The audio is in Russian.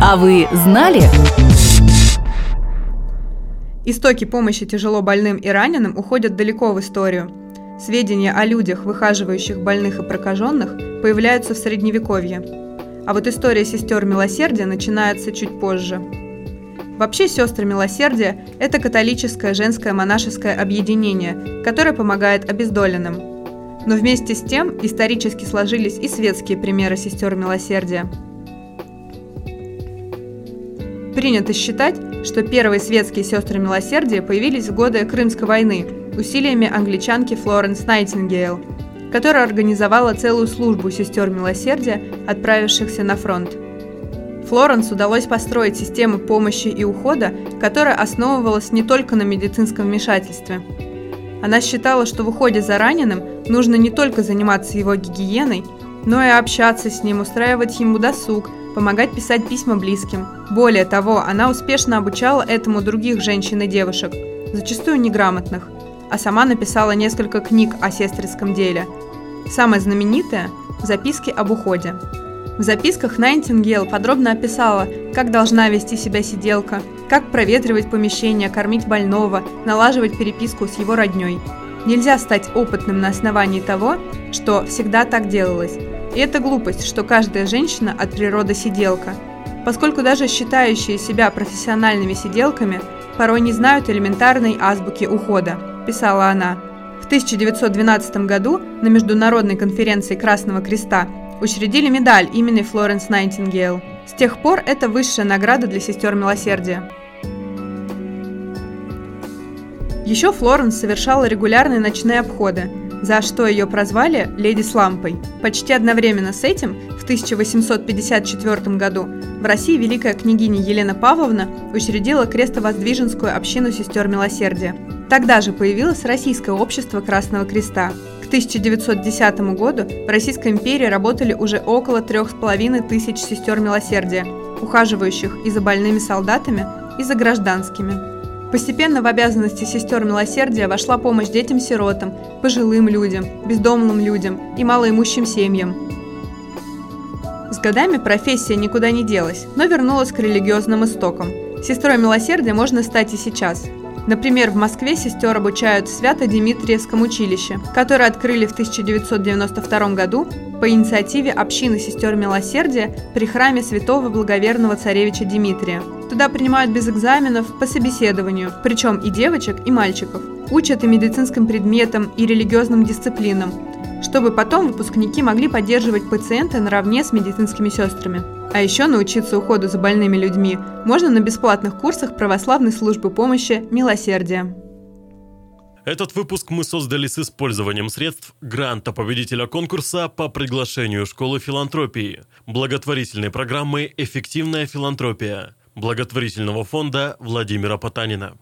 А вы знали? Истоки помощи тяжело больным и раненым уходят далеко в историю. Сведения о людях, выхаживающих больных и прокаженных, появляются в Средневековье. А вот история сестер милосердия начинается чуть позже. Вообще, сестры милосердия – это католическое женское монашеское объединение, которое помогает обездоленным. Но вместе с тем исторически сложились и светские примеры сестер милосердия. Принято считать, что первые светские сестры милосердия появились в годы Крымской войны усилиями англичанки Флоренс Найтингейл, которая организовала целую службу сестер милосердия, отправившихся на фронт. Флоренс удалось построить систему помощи и ухода, которая основывалась не только на медицинском вмешательстве. Она считала, что в уходе за раненым нужно не только заниматься его гигиеной, но и общаться с ним, устраивать ему досуг, помогать писать письма близким. Более того, она успешно обучала этому других женщин и девушек, зачастую неграмотных, а сама написала несколько книг о сестринском деле. Самая знаменитая – «Записки об уходе». В записках Найтингейл подробно описала, как должна вести себя сиделка, как проветривать помещение, кормить больного, налаживать переписку с его родней. Нельзя стать опытным на основании того, что всегда так делалось. И это глупость, что каждая женщина от природы сиделка. Поскольку даже считающие себя профессиональными сиделками порой не знают элементарной азбуки ухода, писала она. В 1912 году на Международной конференции Красного Креста учредили медаль имени Флоренс Найтингейл. С тех пор это высшая награда для сестер милосердия. Еще Флоренс совершала регулярные ночные обходы, за что ее прозвали «Леди с лампой». Почти одновременно с этим, в 1854 году, в России великая княгиня Елена Павловна учредила крестовоздвиженскую общину сестер милосердия. Тогда же появилось Российское общество Красного Креста – 1910 году в Российской империи работали уже около трех с половиной тысяч сестер милосердия, ухаживающих и за больными солдатами, и за гражданскими. Постепенно в обязанности сестер милосердия вошла помощь детям-сиротам, пожилым людям, бездомным людям и малоимущим семьям. С годами профессия никуда не делась, но вернулась к религиозным истокам. Сестрой милосердия можно стать и сейчас – Например, в Москве сестер обучают в Свято-Димитриевском училище, которое открыли в 1992 году по инициативе общины сестер Милосердия при храме святого благоверного царевича Дмитрия. Туда принимают без экзаменов по собеседованию, причем и девочек, и мальчиков. Учат и медицинским предметам, и религиозным дисциплинам, чтобы потом выпускники могли поддерживать пациента наравне с медицинскими сестрами. А еще научиться уходу за больными людьми можно на бесплатных курсах православной службы помощи «Милосердие». Этот выпуск мы создали с использованием средств гранта победителя конкурса по приглашению школы филантропии, благотворительной программы «Эффективная филантропия» благотворительного фонда Владимира Потанина.